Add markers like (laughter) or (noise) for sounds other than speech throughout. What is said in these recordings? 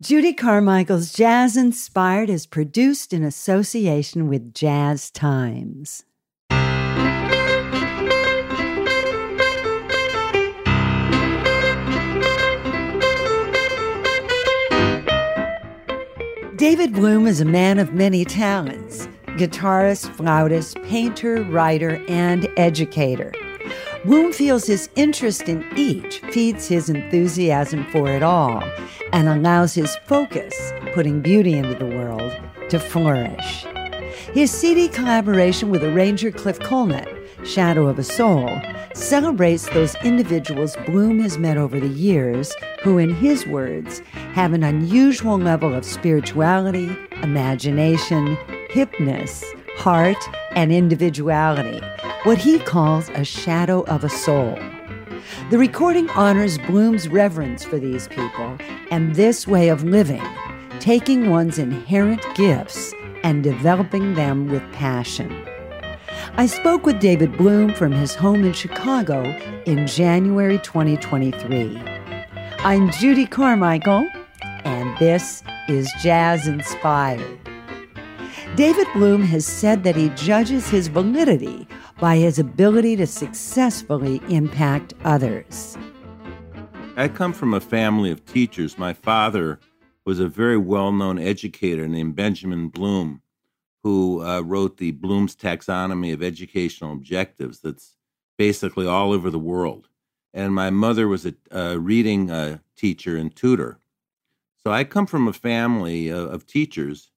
Judy Carmichael's Jazz Inspired is produced in association with Jazz Times. David Bloom is a man of many talents guitarist, flautist, painter, writer, and educator. Bloom feels his interest in each feeds his enthusiasm for it all and allows his focus, putting beauty into the world, to flourish. His CD collaboration with arranger Cliff Colnot, Shadow of a Soul, celebrates those individuals Bloom has met over the years who, in his words, have an unusual level of spirituality, imagination, hipness, heart, and individuality, what he calls a shadow of a soul. The recording honors Bloom's reverence for these people and this way of living, taking one's inherent gifts and developing them with passion. I spoke with David Bloom from his home in Chicago in January 2023. I'm Judy Carmichael, and this is Jazz Inspired. David Bloom has said that he judges his validity by his ability to successfully impact others. I come from a family of teachers. My father was a very well known educator named Benjamin Bloom, who uh, wrote the Bloom's Taxonomy of Educational Objectives, that's basically all over the world. And my mother was a, a reading uh, teacher and tutor. So I come from a family of, of teachers.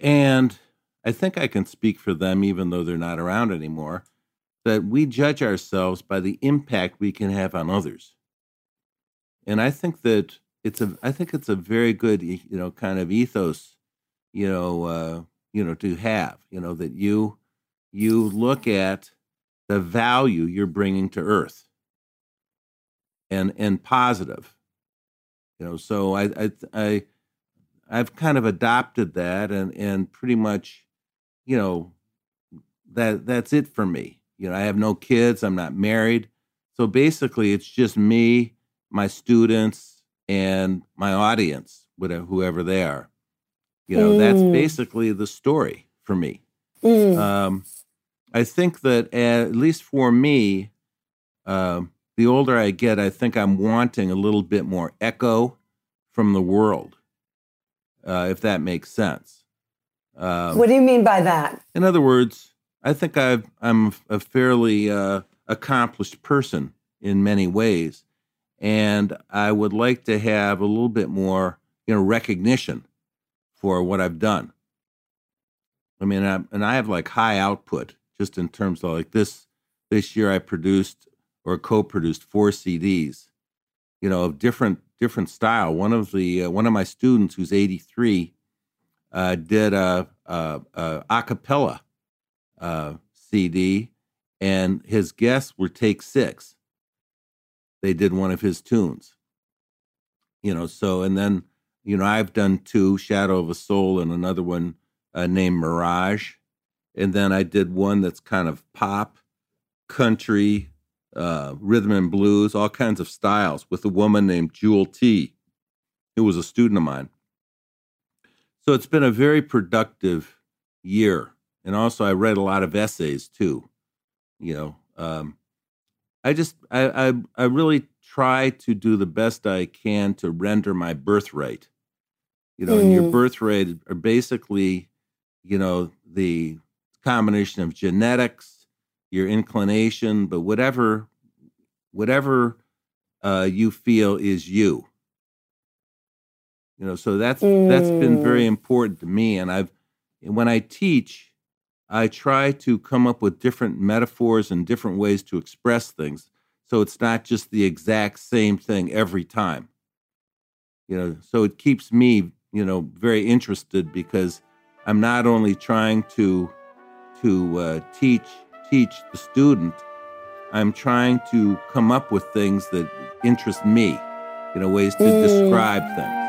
And I think I can speak for them, even though they're not around anymore, that we judge ourselves by the impact we can have on others. And I think that it's a, I think it's a very good, you know, kind of ethos, you know, uh, you know, to have, you know, that you, you look at the value you're bringing to Earth, and and positive, you know. So I, I, I I've kind of adopted that, and and pretty much you know, that that's it for me. You know, I have no kids, I'm not married. So basically it's just me, my students, and my audience, whatever whoever they are. You know, mm. that's basically the story for me. Mm. Um, I think that at least for me, uh, the older I get, I think I'm wanting a little bit more echo from the world, uh, if that makes sense. Um, what do you mean by that? In other words, I think i am a fairly uh, accomplished person in many ways, and I would like to have a little bit more, you know, recognition for what I've done. I mean, I, and I have like high output just in terms of like this. This year, I produced or co-produced four CDs, you know, of different different style. One of the uh, one of my students, who's 83, uh, did a, a, a acapella uh, CD, and his guests were Take Six. They did one of his tunes, you know. So, and then you know, I've done two, Shadow of a Soul, and another one uh, named Mirage, and then I did one that's kind of pop, country, uh, rhythm and blues, all kinds of styles, with a woman named Jewel T, who was a student of mine. So it's been a very productive year. And also, I read a lot of essays too. You know, um, I just, I, I, I really try to do the best I can to render my birthright. You know, mm. and your mm. birthright are basically, you know, the combination of genetics, your inclination, but whatever, whatever uh, you feel is you you know so that's mm. that's been very mm. important to me and i've when i teach i try to come up with different metaphors and different ways to express things so it's not just the exact same thing every time you know so it keeps me you know very interested because i'm not only trying to to uh, teach teach the student i'm trying to come up with things that interest me you know ways to mm. describe things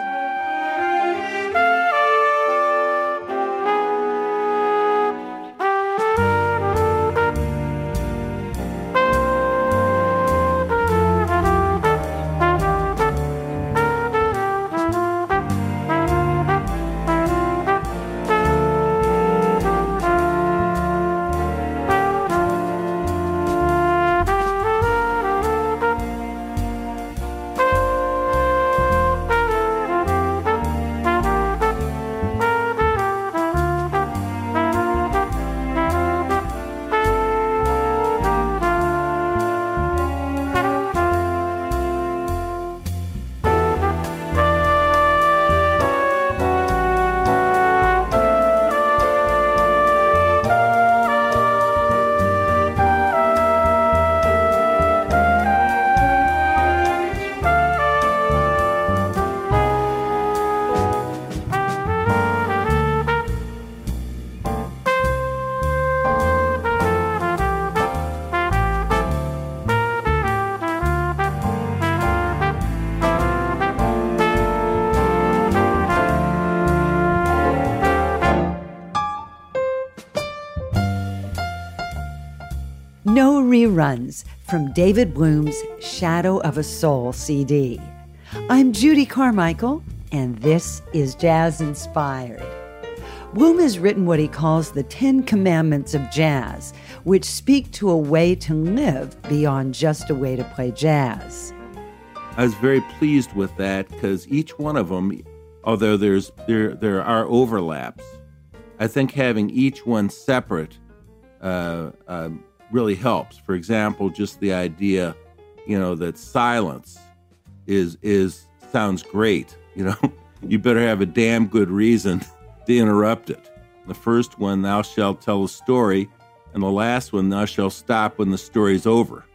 Reruns from David Bloom's Shadow of a Soul CD. I'm Judy Carmichael, and this is Jazz Inspired. Bloom has written what he calls the Ten Commandments of Jazz, which speak to a way to live beyond just a way to play jazz. I was very pleased with that because each one of them, although there's there there are overlaps, I think having each one separate uh, uh, really helps. For example, just the idea, you know, that silence is is sounds great. You know, (laughs) you better have a damn good reason (laughs) to interrupt it. The first one, thou shalt tell a story, and the last one, thou shalt stop when the story's over.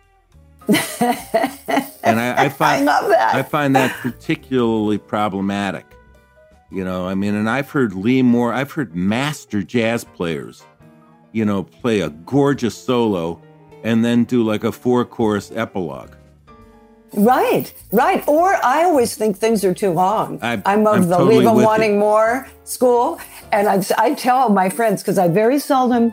(laughs) and I, I find I love that. I find that particularly problematic. You know, I mean, and I've heard Lee Moore, I've heard master jazz players, you know, play a gorgeous solo and then do like a four chorus epilogue. Right, right. Or I always think things are too long. I- I'm of I'm the totally leave them with you. wanting more school. And I, I tell my friends, because I very seldom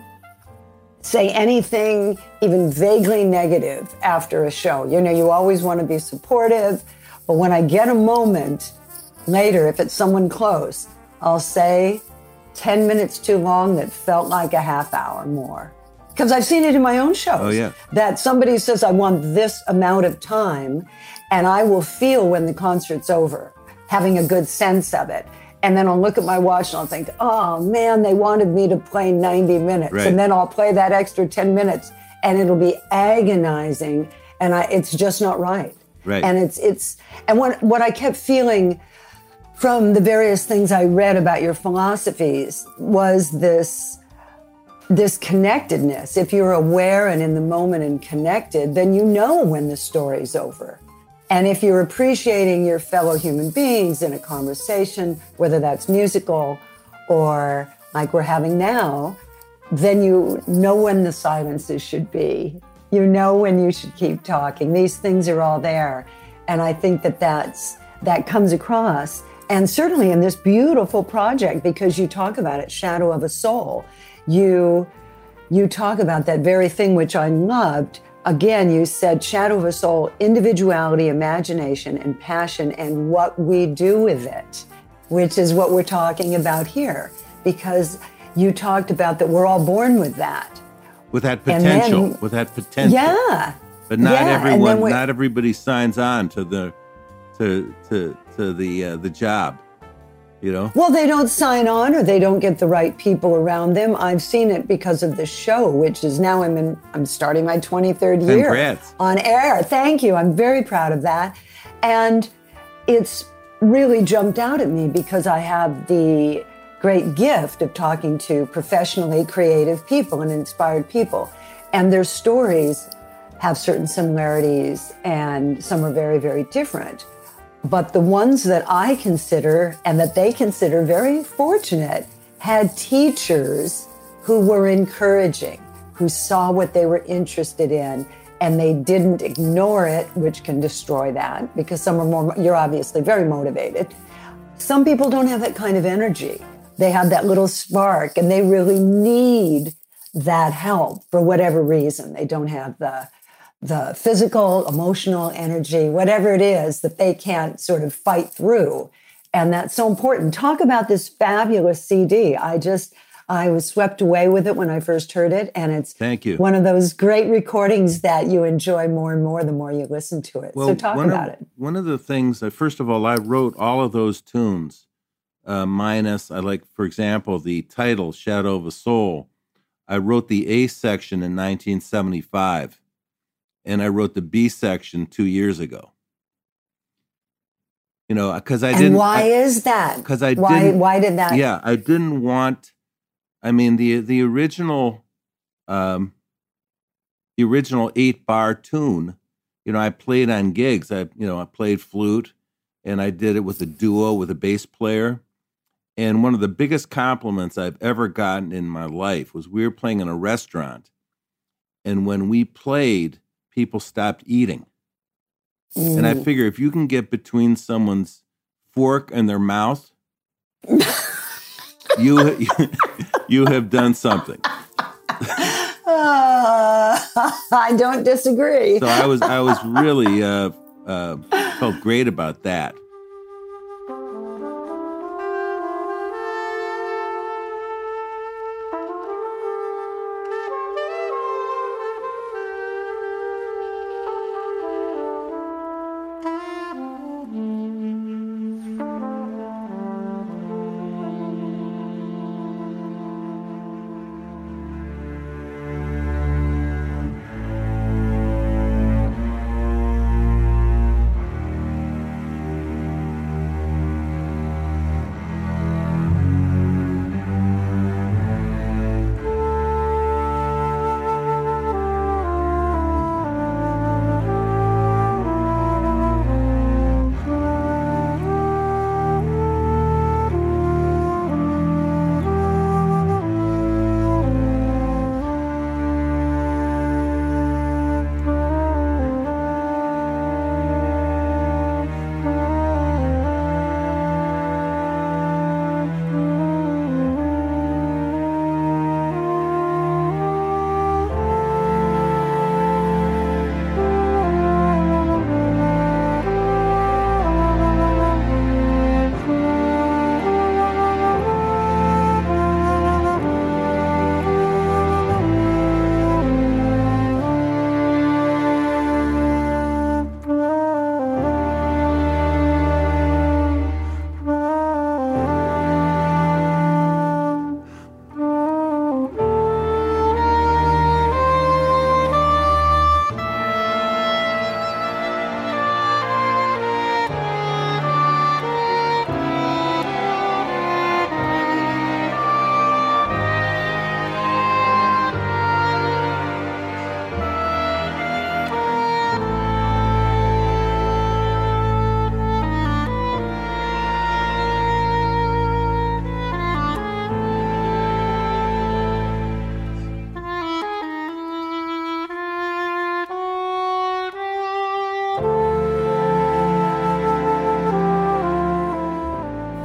say anything even vaguely negative after a show. You know, you always want to be supportive. But when I get a moment later, if it's someone close, I'll say 10 minutes too long that felt like a half hour more. Because I've seen it in my own shows. Oh, yeah. That somebody says, I want this amount of time, and I will feel when the concert's over, having a good sense of it. And then I'll look at my watch and I'll think, oh man, they wanted me to play 90 minutes. Right. And then I'll play that extra 10 minutes and it'll be agonizing. And I, it's just not right. Right. And it's, it's, and what, what I kept feeling from the various things I read about your philosophies was this this connectedness. If you're aware and in the moment and connected, then you know when the story's over. And if you're appreciating your fellow human beings in a conversation, whether that's musical or like we're having now, then you know when the silences should be. You know when you should keep talking. These things are all there. And I think that that's, that comes across. And certainly in this beautiful project, because you talk about it, Shadow of a Soul, you, you talk about that very thing which I loved. Again, you said Shadow of a Soul, individuality, imagination, and passion, and what we do with it, which is what we're talking about here. Because you talked about that we're all born with that. With that And then- potential, with that potential. Yeah. But not Yeah, everyone, not everybody signs on to the, to to to the uh, the job. You know. Well, they don't sign on or they don't get the right people around them. I've seen it because of the show, which is now I'm in I'm starting my 23rd year Congrats. on air. Thank you. I'm very proud of that. And it's really jumped out at me because I have the great gift of talking to professionally creative people and inspired people. And their stories have certain similarities and some are very, very different. But the ones that I consider and that they consider very fortunate had teachers who were encouraging, who saw what they were interested in, and they didn't ignore it, which can destroy that because some are more, you're obviously very motivated. Some people don't have that kind of energy. They have that little spark and they really need that help for whatever reason. They don't have the the physical, emotional energy, whatever it is that they can't sort of fight through. And that's so important. Talk about this fabulous CD. I just, I was swept away with it when I first heard it. And it's Thank you. one of those great recordings that you enjoy more and more the more you listen to it. so talk about of, it. One of the things, uh, first of all, I wrote all of those tunes, uh, minus, I like, for example, the title, Shadow of a Soul. I wrote the A section in 1975, and I wrote the B section two years ago. You know, because I didn't. why I- is that? 'cause I why, didn't- why did that? yeah i didn't want i mean the the original um the original eight bar tune you know i played on gigs i you know i played flute and i did it with a duo with a bass player and one of the biggest compliments i've ever gotten in my life was we were playing in a restaurant and when we played people stopped eating and i Mm. figure if you can get between someone's fork and their mouth (laughs) you (laughs) you have done something. Ah. (laughs) I don't disagree. So I was I was really uh, uh, felt great about that.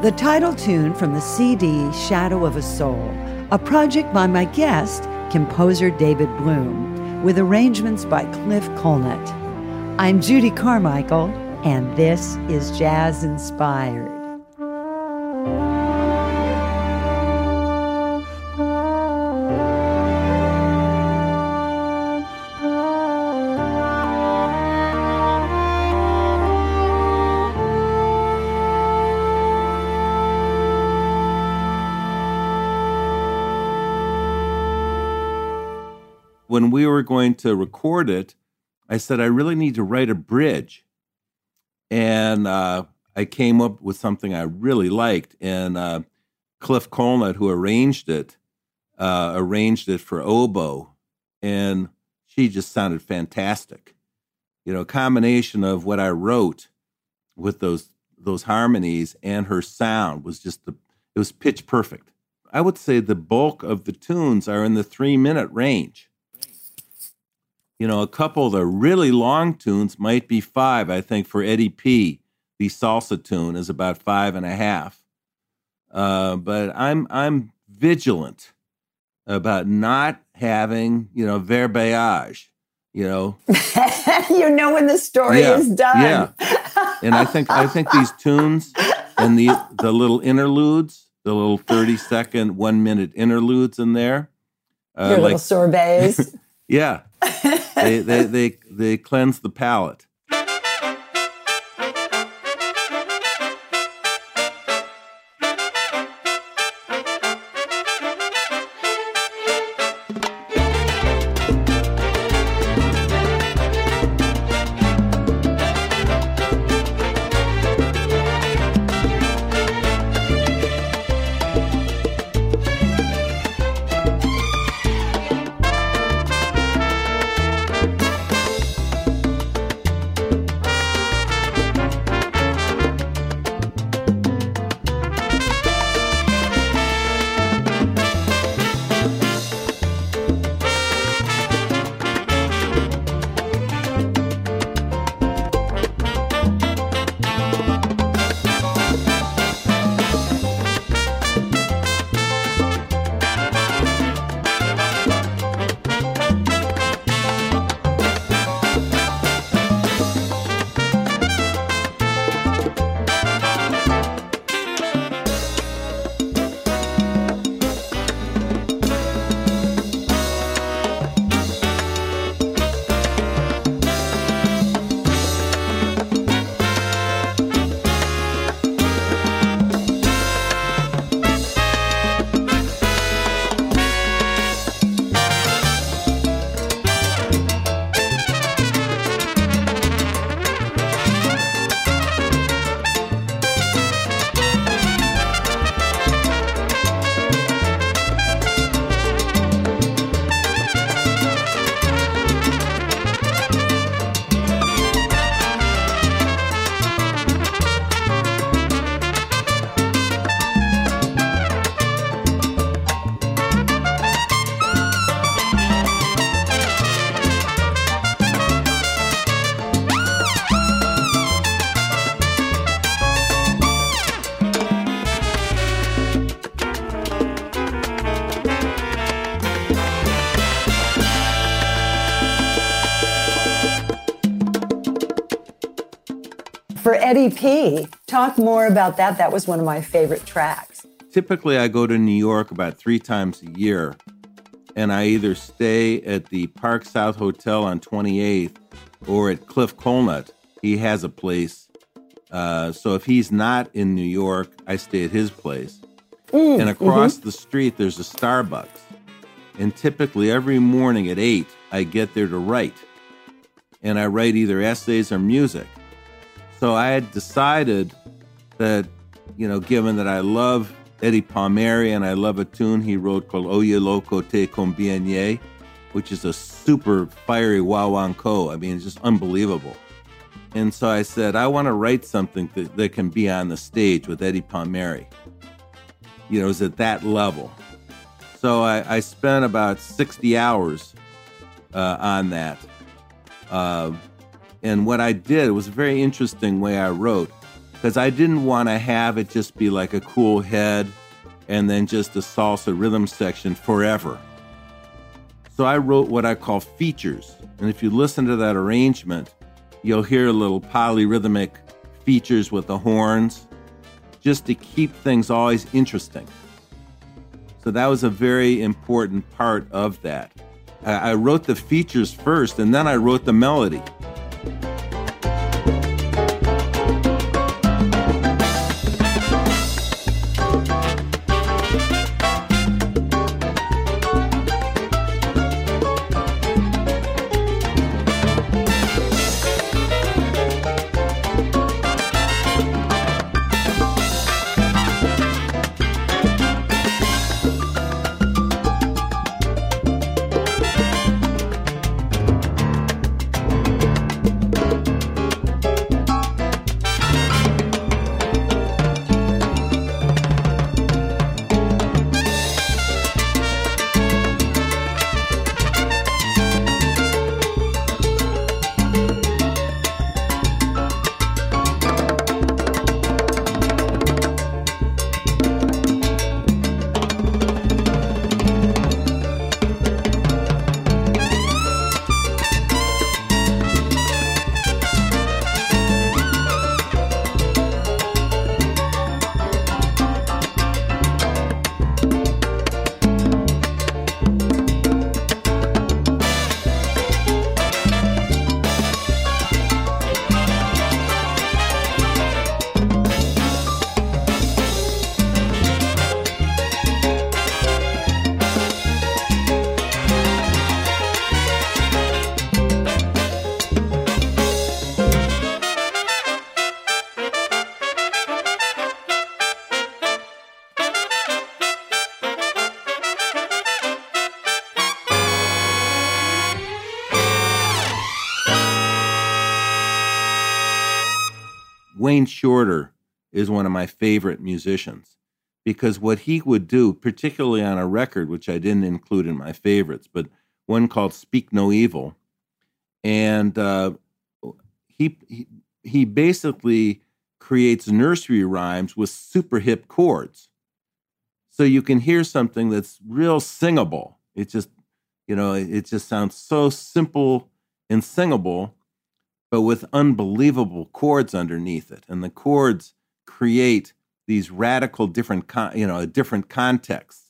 The title tune from the CD Shadow of a Soul, a project by my guest, composer David Bloom, with arrangements by Cliff Colnot. I'm Judy Carmichael, and this is Jazz Inspired. Were going to record it, I said, I really need to write a bridge. And uh, I came up with something I really liked. And uh, Cliff Colnot, who arranged it, uh, arranged it for oboe. And she just sounded fantastic. You know, a combination of what I wrote with those those harmonies and her sound was just the it was pitch perfect. I would say the bulk of the tunes are in the three minute range you know, a couple of the really long tunes might be five. I think for Eddie P, the salsa tune is about five and a half. Uh, but I'm I'm vigilant about not having you know verbiage. You know, (laughs) you know when the story yeah, is done. Yeah, and I think I think these tunes and the the little interludes, the little thirty second, one minute interludes in there, uh, your like, little sorbets. (laughs) yeah, they, they, they, they cleanse the palate. Eddie P. Talk more about that. That was one of my favorite tracks. Typically, I go to New York about three times a year, and I either stay at the Park South Hotel on 28th or at Cliff Colnot. He has a place. Uh, so if he's not in New York, I stay at his place. Mm, and across mm-hmm. the street, there's a Starbucks. And typically, every morning at 8, I get there to write. And I write either essays or music. So I had decided that, you know, given that I love Eddie Palmieri and I love a tune he wrote called Oyelo Que Te Conviene, which is a super fiery guaguancó. I mean, it's just unbelievable. And so I said, I want to write something that, that can be on the stage with Eddie Palmieri. You know, it's at that level. So I, I spent about 60 hours uh, on that. Uh, and what I did was a very interesting way I wrote because I didn't want to have it just be like a cool head and then just a salsa rhythm section forever. So I wrote what I call features. And if you listen to that arrangement, you'll hear little polyrhythmic features with the horns just to keep things always interesting. So that was a very important part of that. I wrote the features first and then I wrote the melody. Shorter is one of my favorite musicians because what he would do, particularly on a record, which I didn't include in my favorites, but one called Speak No Evil, and uh, he, he he basically creates nursery rhymes with super hip chords. So you can hear something that's real singable. It just, you know, it just sounds so simple and singable but with unbelievable chords underneath it. And the chords create these radical different, con- you know, different contexts.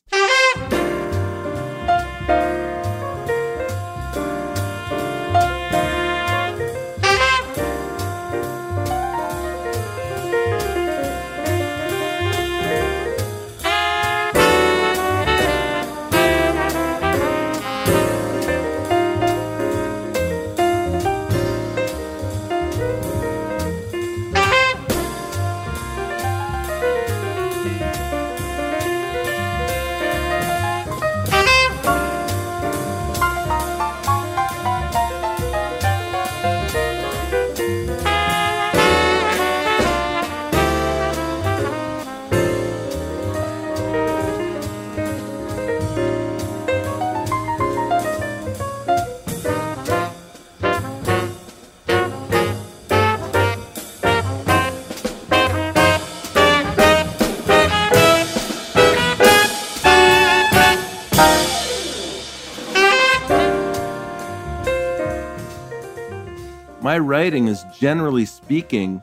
My writing is generally speaking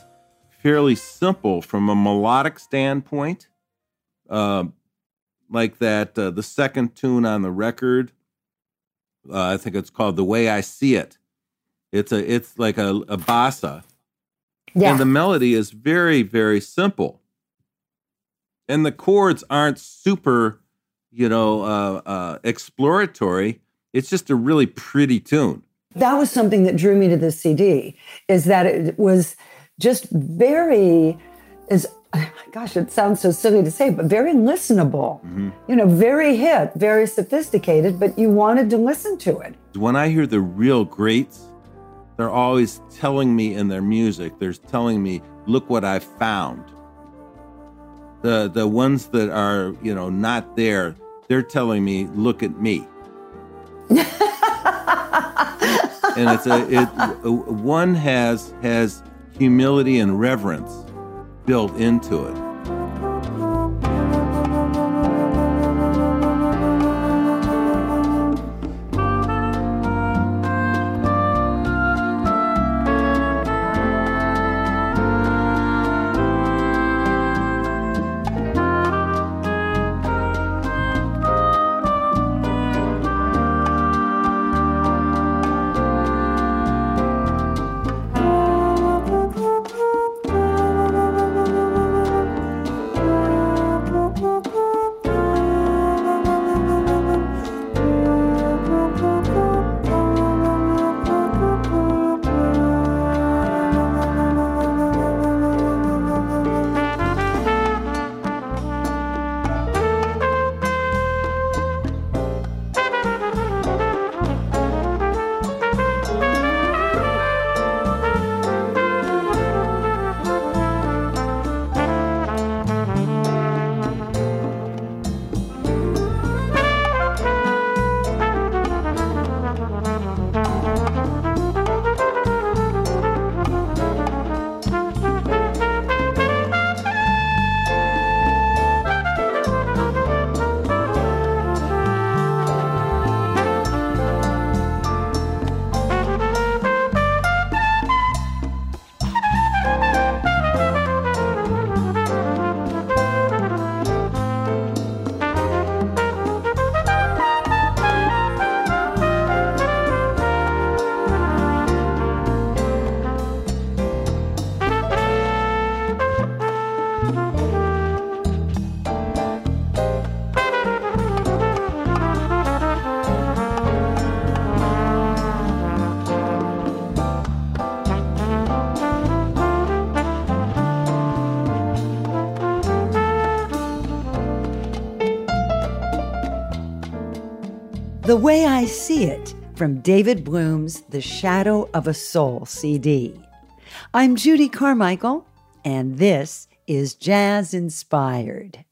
fairly simple from a melodic standpoint. Uh, like that, uh, the second tune on the record, uh, I think it's called "The Way I See It." It's a, it's like a, a bossa, Yeah. and the melody is very, very simple, and the chords aren't super, you know, uh, uh, exploratory. It's just a really pretty tune. That was something that drew me to this CD is that it was just very is gosh it sounds so silly to say but very listenable mm-hmm. you know very hip very sophisticated but you wanted to listen to it when I hear the real greats, they're always telling me in their music, they're telling me, look what I found. The the ones that are, you know, not there, they're telling me, look at me. (laughs) and it's a it one has has humility and reverence built into it. The Way I See It from David Bloom's The Shadow of a Soul CD. I'm Judy Carmichael, and this is Jazz Inspired.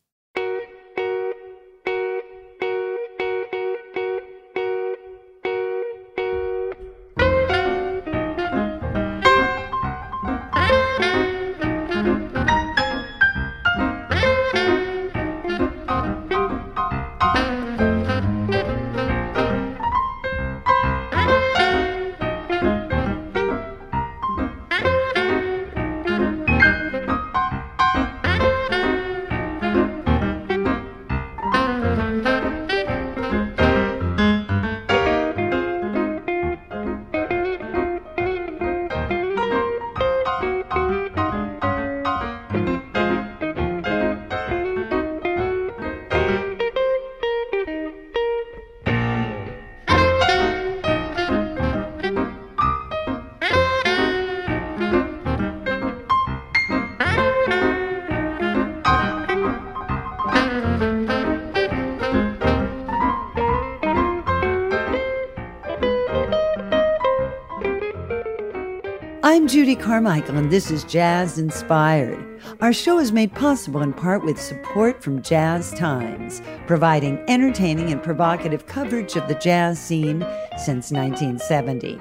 I'm Judy Carmichael, and this is Jazz Inspired. Our show is made possible in part with support from Jazz Times, providing entertaining and provocative coverage of the jazz scene since 1970.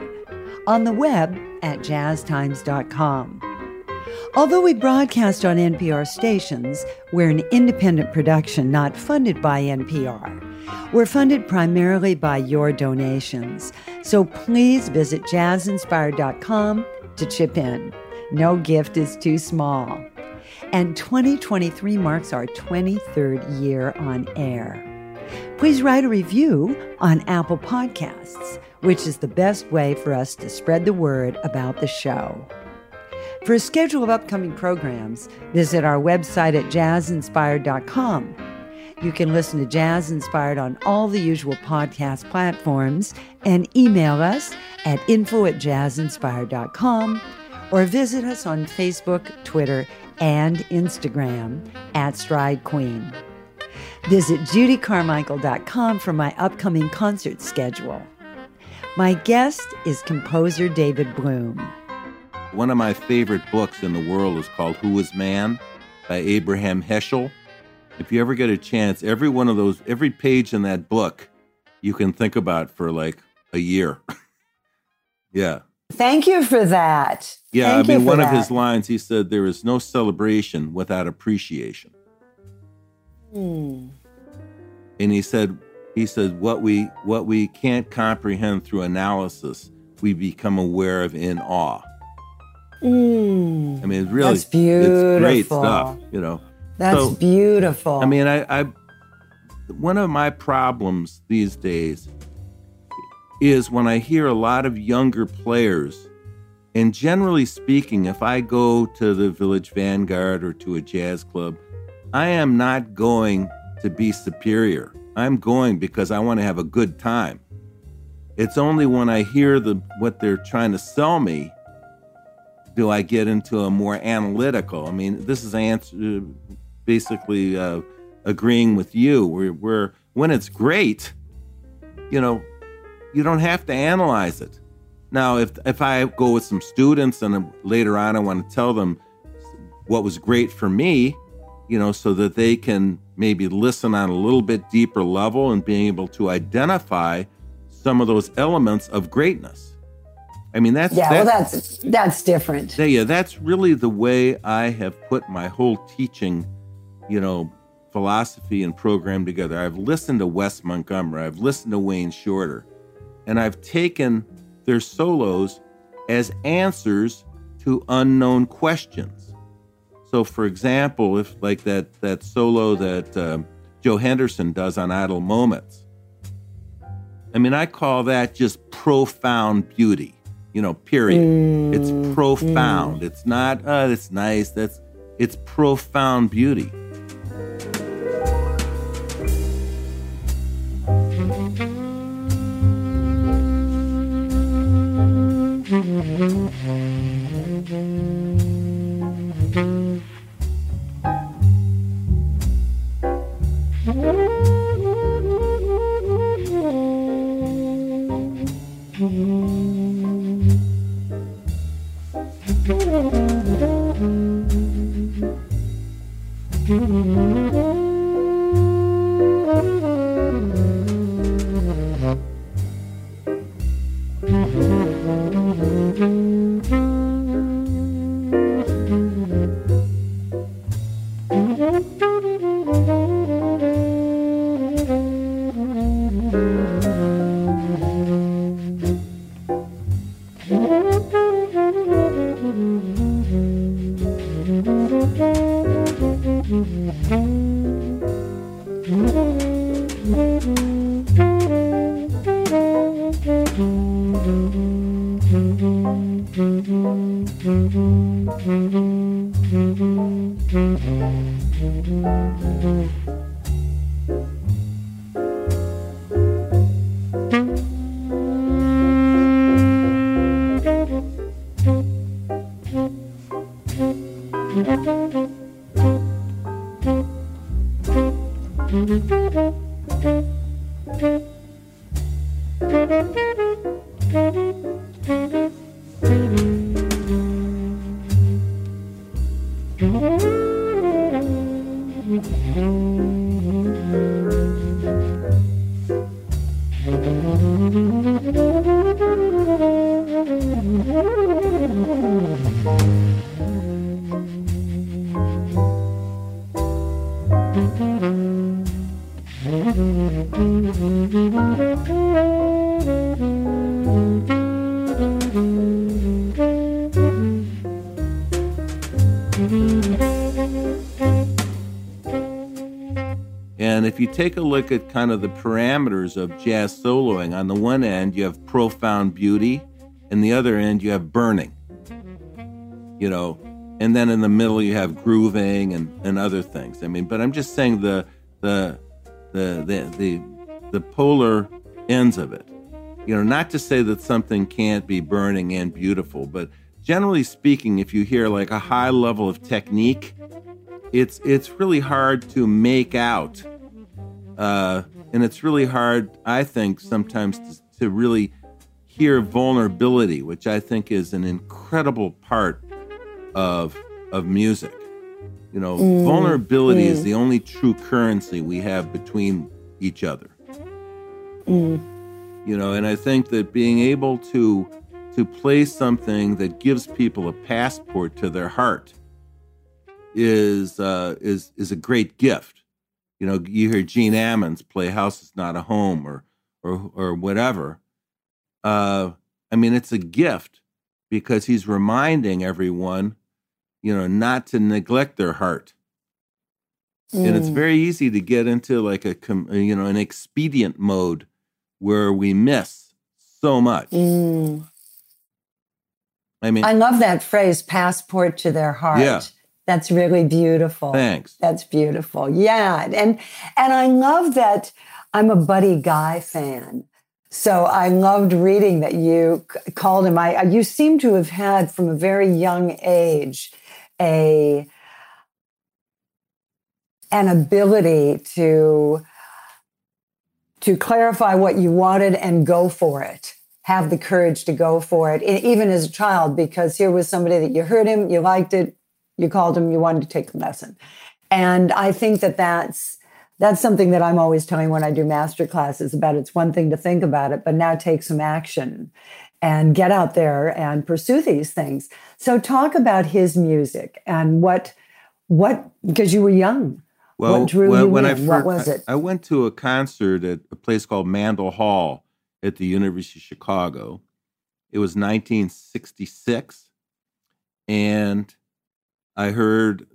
On the web at jazztimes.com. Although we broadcast on NPR stations, we're an independent production not funded by NPR. We're funded primarily by your donations. So please visit jazzinspired.com to chip in. No gift is too small. And 2023 marks our 23rd year on air. Please write a review on Apple Podcasts, which is the best way for us to spread the word about the show. For a schedule of upcoming programs, visit our website at jazzinspired.com. You can listen to Jazz Inspired on all the usual podcast platforms and email us at info at jazzinspired.com or visit us on Facebook, Twitter, and Instagram at Stride Queen. Visit judycarmichael.com for my upcoming concert schedule. My guest is composer David Bloom. One of my favorite books in the world is called Who is Man by Abraham Heschel. If you ever get a chance, every one of those, every page in that book, you can think about for like a year. (laughs) yeah. Thank you for that. Yeah, Thank I mean, one that. of his lines, he said, "There is no celebration without appreciation." Hmm. And he said, he said, what we what we can't comprehend through analysis, we become aware of in awe. Mm. I mean, it's really it's great stuff, you know. That's So, beautiful. I mean, I, I one of my problems these days is when I hear a lot of younger players, and generally speaking, if I go to the Village Vanguard or to a jazz club, I am not going to be superior. I'm going because I want to have a good time. It's only when I hear the what they're trying to sell me do I get into a more analytical. I mean, this is answer basically uh, agreeing with you. Where, where when it's great, you know, you don't have to analyze it. Now, if if I go with some students and later on I want to tell them what was great for me, you know, so that they can maybe listen on a little bit deeper level and being able to identify some of those elements of greatness. I mean, that's yeah, well, that's, that's that's different. yeah, yeah, that's really the way I have put my whole teaching, you know, philosophy and program together. I've listened to Wes Montgomery, I've listened to Wayne Shorter, and I've taken their solos as answers to unknown questions. So, for example, if like that that solo that um, Joe Henderson does on Idle Moments, I mean, I call that just profound beauty. You know, period. it's profound. It's not. Uh, it's nice. That's. It's profound beauty. Mm-hmm. Mm-hmm. Take a look at kind of the parameters of jazz soloing, on the one end you have profound beauty, and the other end you have burning. You know, and then in the middle you have grooving and, and other things. I mean, but I'm just saying the the the the the, the polar ends of it. You know, not to say that something can't be burning and beautiful, but generally speaking, if you hear like a high level of technique, it's it's really hard to make out uh, and it's really hard, I think, sometimes to, to, really hear vulnerability, which I think is an incredible part of of music. You know, mm, vulnerability mm. is the only true currency we have between each other. Mm. You know, and I think that being able to to play something that gives people a passport to their heart is uh, is is a great gift you know, you hear Gene Ammons play "House Is Not a Home" or or or whatever. Uh, I mean, it's a gift because he's reminding everyone, you know, not to neglect their heart. Mm. And it's mm. very easy to get into like a you know an expedient mode where we miss so much. Mm. I mean, I love that phrase, "passport to their heart." Yeah. That's really beautiful. Thanks. That's beautiful. Yeah. And and I love that I'm a Buddy Guy fan. So I loved reading that you called him. I you seem to have had from a very young age a an ability to to clarify what you wanted and go for it have the courage to go for it even as a child because here was somebody that you heard him you liked it you called him, you wanted to take a lesson. And I think that that's that's something that I'm always telling when I do master classes about it's one thing to think about it, but now take some action and get out there and pursue these things. So talk about his music and what what because you were young. Well, what drew well, you when in? I first, what was it? I, I went to a concert at a place called Mandel Hall at the University of Chicago. It was 1966, and I heard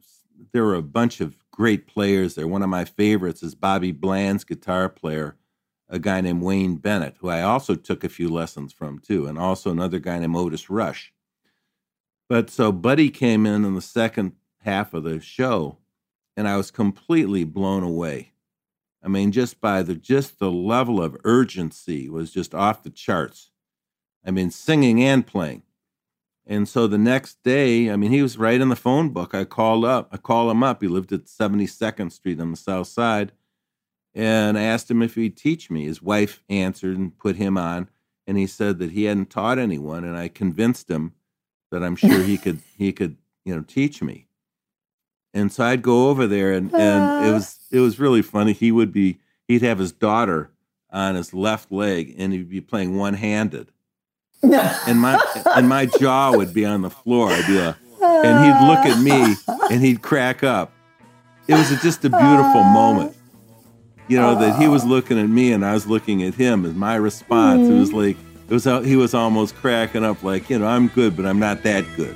there were a bunch of great players there. One of my favorites is Bobby Bland's guitar player, a guy named Wayne Bennett, who I also took a few lessons from too, and also another guy named Otis Rush. But so Buddy came in in the second half of the show, and I was completely blown away. I mean, just by the just the level of urgency was just off the charts. I mean, singing and playing. And so the next day, I mean, he was right in the phone book. I called up, I called him up. He lived at 72nd Street on the South Side. And I asked him if he'd teach me. His wife answered and put him on. And he said that he hadn't taught anyone. And I convinced him that I'm sure he could, (laughs) he could, you know, teach me. And so I'd go over there and, and it was, it was really funny. He would be, he'd have his daughter on his left leg and he'd be playing one handed (laughs) and my and my jaw would be on the floor. I'd be like, and he'd look at me and he'd crack up. It was just a beautiful moment, you know, that he was looking at me and I was looking at him. And my response, it was mm-hmm. like it was he was almost cracking up, like you know, I'm good, but I'm not that good.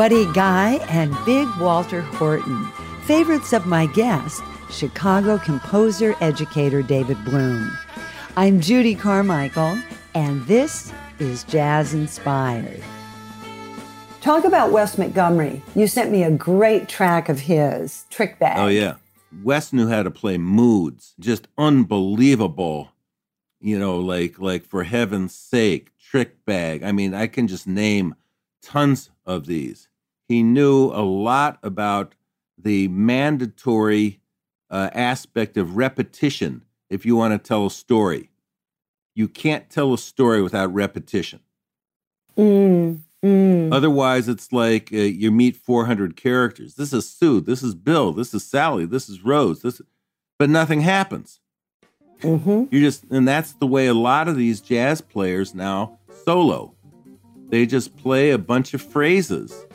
Buddy Guy and Big Walter Horton, favorites of my guest, Chicago composer educator David Bloom. I'm Judy Carmichael, and this is Jazz Inspired. Talk about Wes Montgomery. You sent me a great track of his, Trick Bag. Oh, yeah. Wes knew how to play moods, just unbelievable. You know, like like for heaven's sake, Trick Bag. I mean, I can just name tons of these. He knew a lot about the mandatory uh, aspect of repetition if you want to tell a story. You can't tell a story without repetition. Mm, mm. Otherwise, it's like uh, you meet 400 characters. This is Sue. This is Bill. This is Sally. This is Rose. This, but nothing happens. Mm-hmm. You just, and that's the way a lot of these jazz players now solo. They just play a bunch of phrases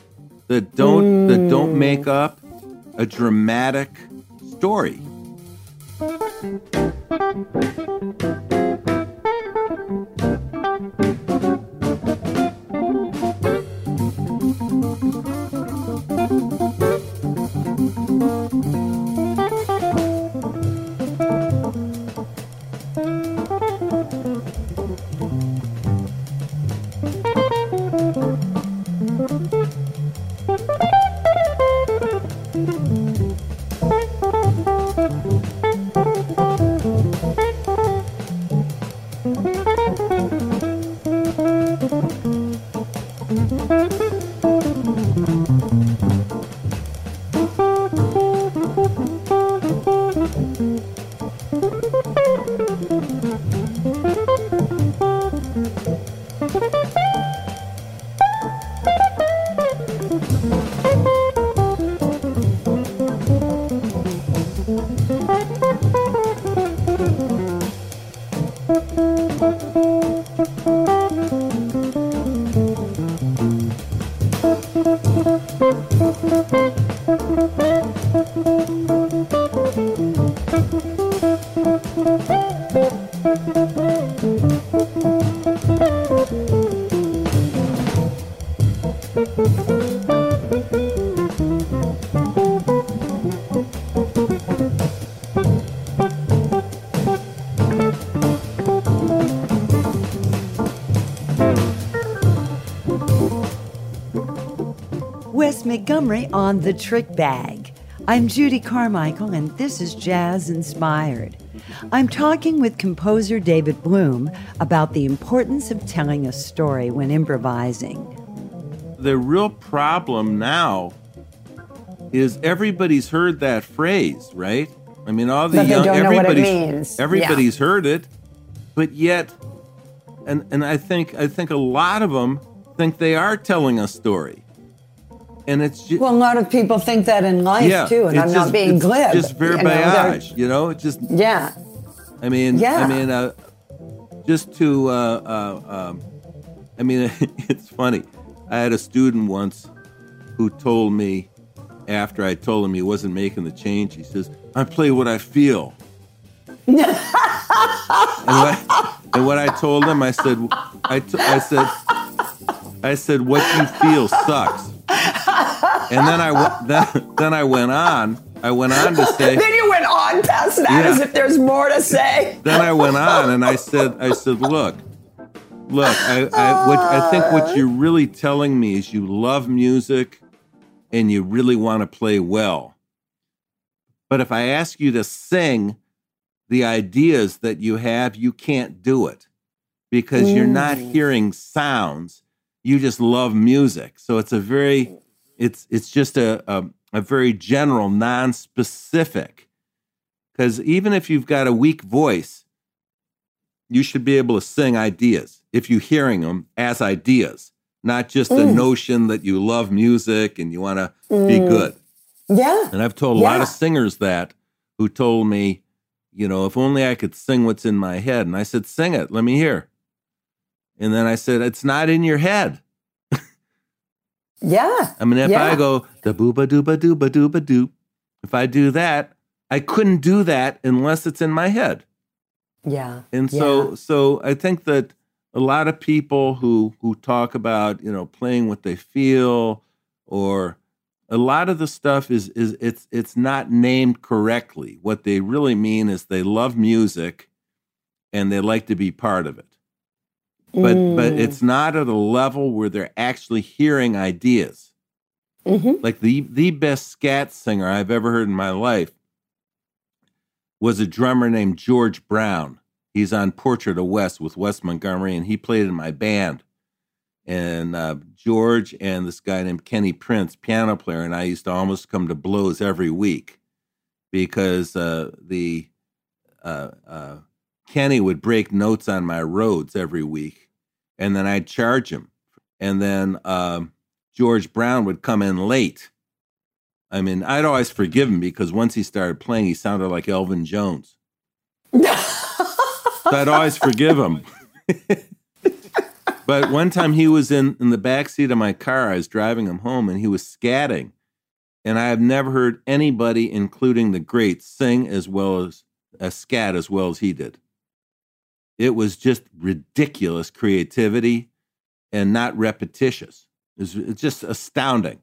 that don't that don't hmm. make up a dramatic story. On the Trick Bag. I'm Judy Carmichael, and this is Jazz Inspired. I'm talking with composer David Bloom about the importance of telling a story when improvising. The real problem now is everybody's heard that phrase, right? I mean, all the But young don't know what it everybody's means. everybody's heard it, but yet, and and I think I think a lot of them think they are telling a story, and it's just, Well, a lot of people think that in life yeah, too, and I'm just, not being it's glib. Just you know, you know. It just yeah. I mean, Yeah. I mean, uh, just to, uh, uh, um, I mean, (laughs) it's funny. I had a student once who told me after I told him he wasn't making the change, he says, "I play what I feel." (laughs) and, what, and what I told him, I said, I, t- I said, I said, what you feel sucks. And then I then, then I went on. I went on to say. Then you went on past that Yeah. as if there's more to say. then I went on and I said, I said, look, look, I, I, what, I think what you're really telling me is you love music and you really want to play well. But if I ask you to sing the ideas that you have, you can't do it because you're not mm. hearing sounds. You just love music. So it's a very, it's it's just a a, a very general, non-specific because even if you've got a weak voice, you should be able to sing ideas if you're hearing them as ideas, not just the mm. notion that you love music and you want to be mm. good. Yeah. And I've told a lot of singers that who told me, you know, if only I could sing what's in my head. And I said, sing it, let me hear. And then I said, It's not in your head. Yeah. I mean, if Yeah. I go da booba dooba dooba dooba doop, if I do that, I couldn't do that unless it's in my head. Yeah. And so, so I think that a lot of people who who talk about you know playing what they feel, or a lot of the stuff is is it's it's not named correctly. What they really mean is they love music, and they like to be part of it. But but Mm. it's not at a level where they're actually hearing ideas. Mhm. Like the the best scat singer I've ever heard in my life was a drummer named George Brown. He's on Portrait of Wes with Wes Montgomery, and he played in my band. And uh, George and this guy named Kenny Prince, piano player, and I used to almost come to blows every week because uh, the uh, uh, Kenny would break notes on my Rhodes every week, and then I'd charge him. And then um, George Brown would come in late. I mean, I'd always forgive him because once he started playing, he sounded like Elvin Jones. (laughs) So I'd always forgive him. (laughs) but one time he was in, in the back seat of my car. I was driving him home and he was scatting. And I have never heard anybody, including the greats, sing as well as a scat as well as he did. It was just ridiculous creativity and not repetitious. It's just astounding.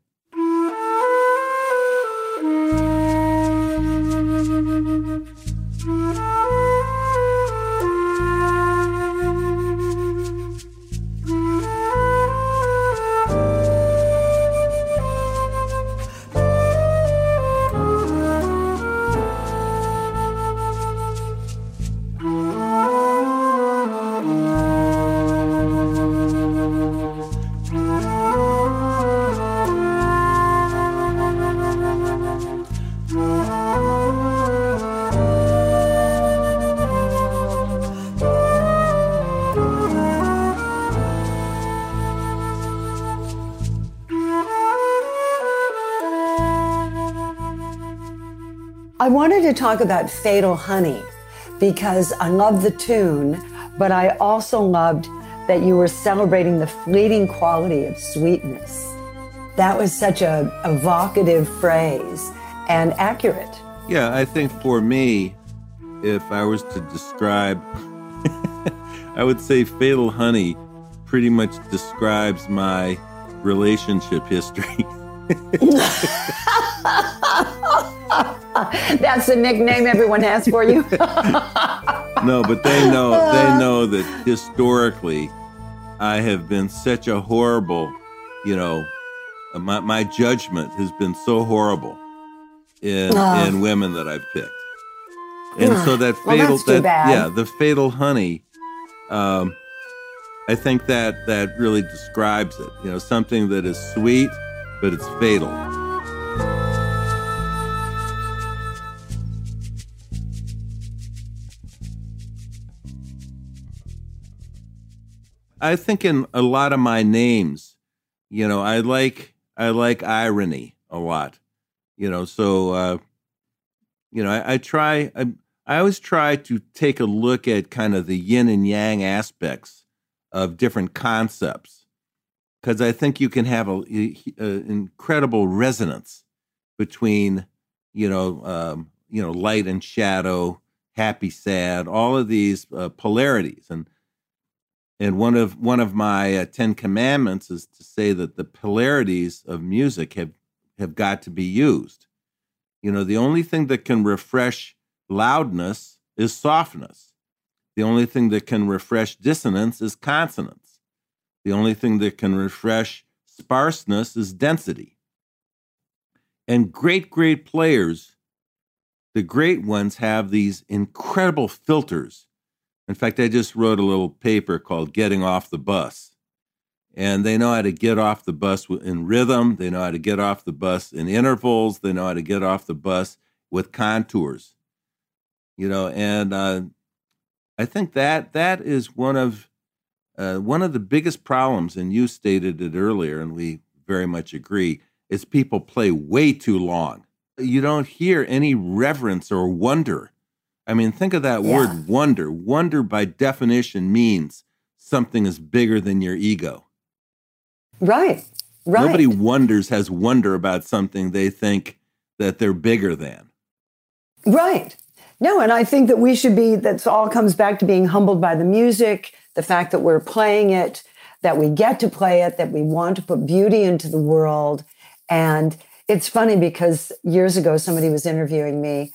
Talk about Fatal Honey because I love the tune, but I also loved that you were celebrating the fleeting quality of sweetness. That was such a evocative phrase and accurate. Yeah, I think for me, if I was to describe, (laughs) I would say Fatal Honey pretty much describes my relationship history. (laughs) (laughs) That's the nickname everyone has for you. (laughs) no, but they know they know that historically I have been such a horrible, you know, my my judgment has been so horrible in Ah. in women that I've picked. And so that Well, fatal that's too that bad. yeah, the fatal honey um I think that that really describes it. You know, something that is sweet but it's fatal. I think in a lot of my names, you know, I like I like irony a lot. You know, so uh, you know, I, I try I, I always try to take a look at kind of the yin and yang aspects of different concepts because I think you can have a, a incredible resonance between you know um, you know light and shadow, happy, sad, all of these uh, polarities and and one of one of my uh, Ten Commandments is to say that the polarities of music have have got to be used. You know, the only thing that can refresh loudness is softness. The only thing that can refresh dissonance is consonance. The only thing that can refresh sparseness is density. And great, great players, the great ones, have these incredible filters in fact, I just wrote a little paper called Getting Off the Bus. And they know how to get off the bus in rhythm. They know how to get off the bus in intervals. They know how to get off the bus with contours. You know, and uh, I think that that is one of uh, one of the biggest problems, and you stated it earlier, and we very much agree, is people play way too long. You don't hear any reverence or wonder I mean, think of that Yeah. word wonder. Wonder, by definition, means something is bigger than your ego. Right. Right. Nobody wonders, has wonder about something they think that they're bigger than. Right. No, and I think that we should be, that all comes back to being humbled by the music, the fact that we're playing it, that we get to play it, that we want to put beauty into the world. And it's funny because years ago, somebody was interviewing me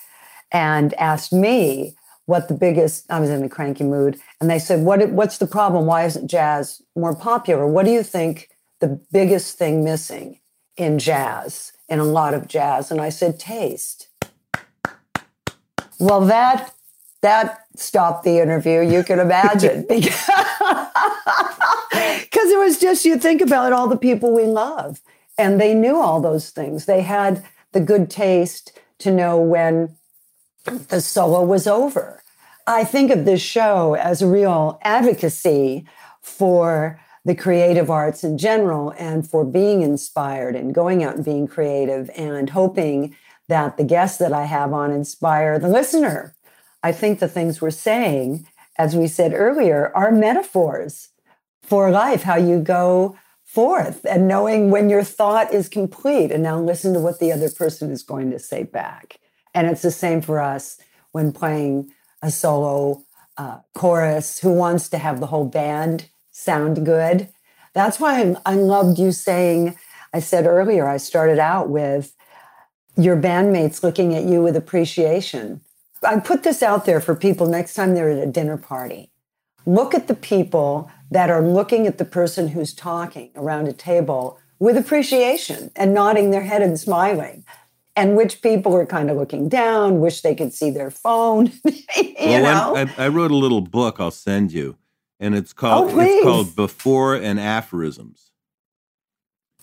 and asked me what the biggest, I was in a cranky mood, and they said, what, What's the problem? Why isn't jazz more popular? What do you think the biggest thing missing in jazz, in a lot of jazz? And I said, Taste. Well, that that stopped the interview. You can imagine (laughs) because it was just you think about all the people we love, and they knew all those things. They had the good taste to know when the solo was over. I think of this show as a real advocacy for the creative arts in general and for being inspired and going out and being creative and hoping that the guests that I have on inspire the listener. I think the things we're saying, as we said earlier, are metaphors for life, how you go forth and knowing when your thought is complete and now listen to what the other person is going to say back. And it's the same for us when playing a solo uh, chorus who wants to have the whole band sound good. That's why I, I loved you saying, I said earlier, I started out with your bandmates looking at you with appreciation. I put this out there for people next time they're at a dinner party. Look at the people that are looking at the person who's talking around a table with appreciation and nodding their head and smiling. And which people are kind of looking down, wish they could see their phone. (laughs) you well, know? I, I, wrote a little book I'll send you, and it's called oh, it's called Before and Aphorisms.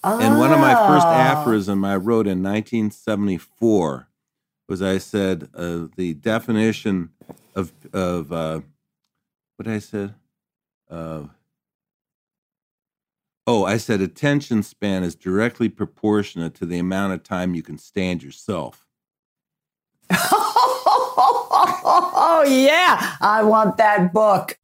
Oh. And one of my first ah. aphorism I wrote in 1974 was I said uh, the definition of of uh, what I said. Uh, oh, I said attention span is directly proportionate to the amount of time you can stand yourself. (laughs) oh yeah, I want that book.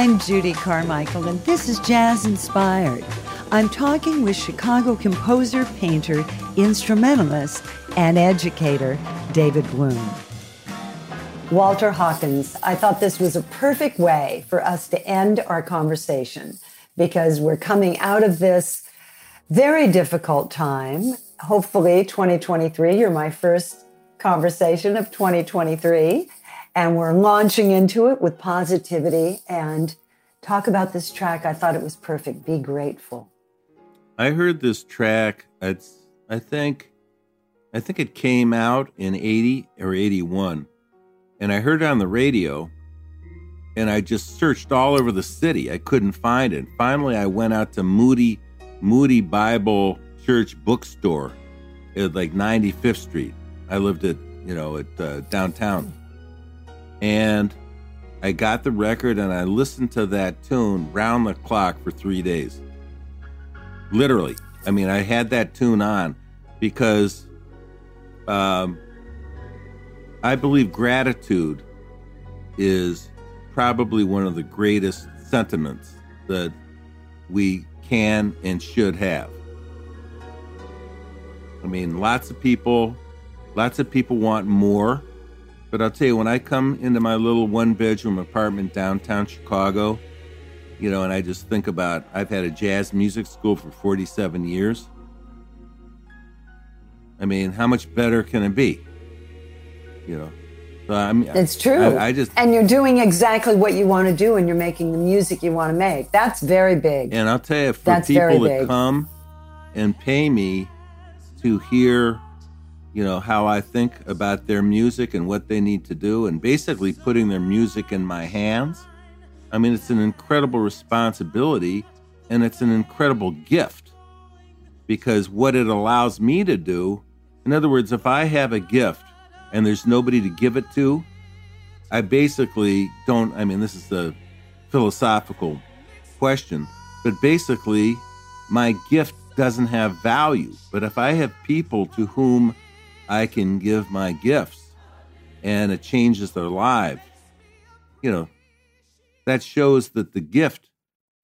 I'm Judy Carmichael, and this is Jazz Inspired. I'm talking with Chicago composer, painter, instrumentalist, and educator David Bloom. Walter Hawkins, I thought this was a perfect way for us to end our conversation because we're coming out of this very difficult time. Hopefully, 2023, you're my first conversation of 2023 and we're launching into it with positivity and talk about this track. I thought it was perfect. Be grateful. I heard this track. It's I think I think it came out in 80 or 81. And I heard it on the radio and I just searched all over the city. I couldn't find it. Finally, I went out to Moody Moody Bible Church bookstore at like 95th Street. I lived at, you know, at uh, downtown. And I got the record and I listened to that tune round the clock for three days. Literally. I mean, I had that tune on because um, I believe gratitude is probably one of the greatest sentiments that we can and should have. I mean, lots of people, lots of people want more, but I'll tell you, when I come into my little one bedroom apartment downtown Chicago, you know, and I just think about I've had a jazz music school for 47 years. I mean, how much better can it be? You know, so I mean, it's true. I, I, just and you're doing exactly what you want to do, and you're making the music you want to make. That's very big. And I'll tell you, for That's people to come and pay me to hear, you know, how I think about their music and what they need to do, and basically putting their music in my hands. I mean, it's an incredible responsibility, and it's an incredible gift because what it allows me to do in other words, if I have a gift and there's nobody to give it to, I basically don't. I mean, this is a philosophical question, but basically, my gift doesn't have value. But if I have people to whom I can give my gifts and it changes their lives, you know, that shows that the gift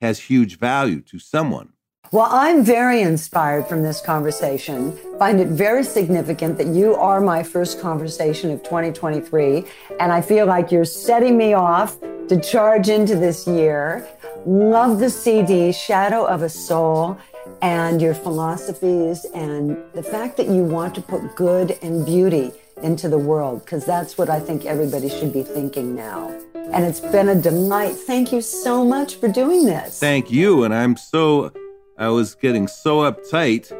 has huge value to someone. Well, I'm very inspired from this conversation. Find it very significant that you are my first conversation of 2023. And I feel like you're setting me off to charge into this year. Love the CD, Shadow of a Soul, and your philosophies, and the fact that you want to put good and beauty into the world, because that's what I think everybody should be thinking now. And it's been a delight. Thank you so much for doing this. Thank you. And I'm so I was getting so uptight,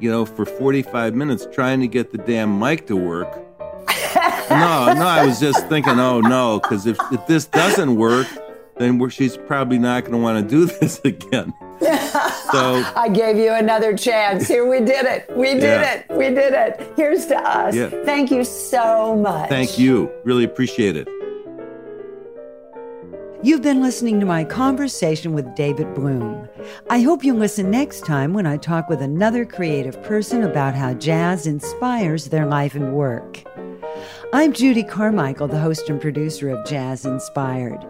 you know, for 45 minutes trying to get the damn mic to work. (laughs) no, no, I was just thinking, oh no, because if, if this doesn't work, then she's probably not going to want to do (laughs) this again. (laughs) so I gave you another chance. Here we did it. We did yeah. it. We did it. Here's to us. Yeah. Thank you so much. Thank you. Really appreciate it. You've been listening to my conversation with David Bloom. I hope you'll listen next time when I talk with another creative person about how jazz inspires their life and work. I'm Judy Carmichael, the host and producer of Jazz Inspired.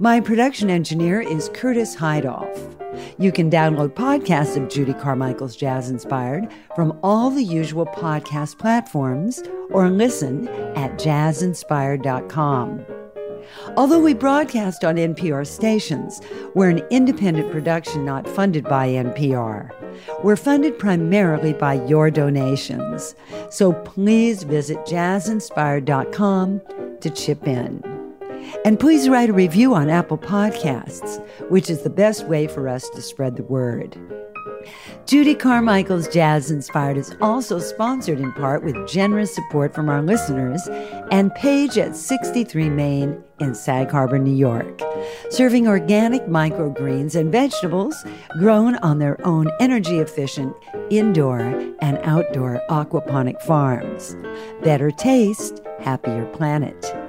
My production engineer is Curtis Heidoff. You can download podcasts of Judy Carmichael's Jazz Inspired from all the usual podcast platforms or listen at jazzinspired.com. Although we broadcast on NPR stations, we're an independent production not funded by NPR. We're funded primarily by your donations. So please visit jazzinspired.com to chip in. And please write a review on Apple Podcasts, which is the best way for us to spread the word. Judy Carmichael's Jazz Inspired is also sponsored in part with generous support from our listeners and Page at 63 Main in Sag Harbor, New York, serving organic microgreens and vegetables grown on their own energy efficient indoor and outdoor aquaponic farms. Better taste, happier planet.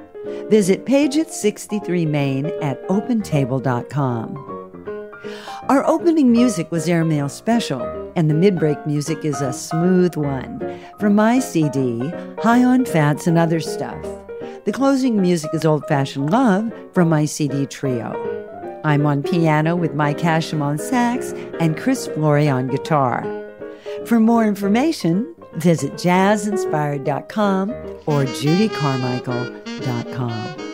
Visit Page at 63 Main at opentable.com. Our opening music was Airmail Special, and the mid break music is a smooth one from my CD, High on Fats and Other Stuff. The closing music is Old Fashioned Love from my CD trio. I'm on piano with Mike Hashim on sax and Chris Flory on guitar. For more information, visit jazzinspired.com or judycarmichael.com.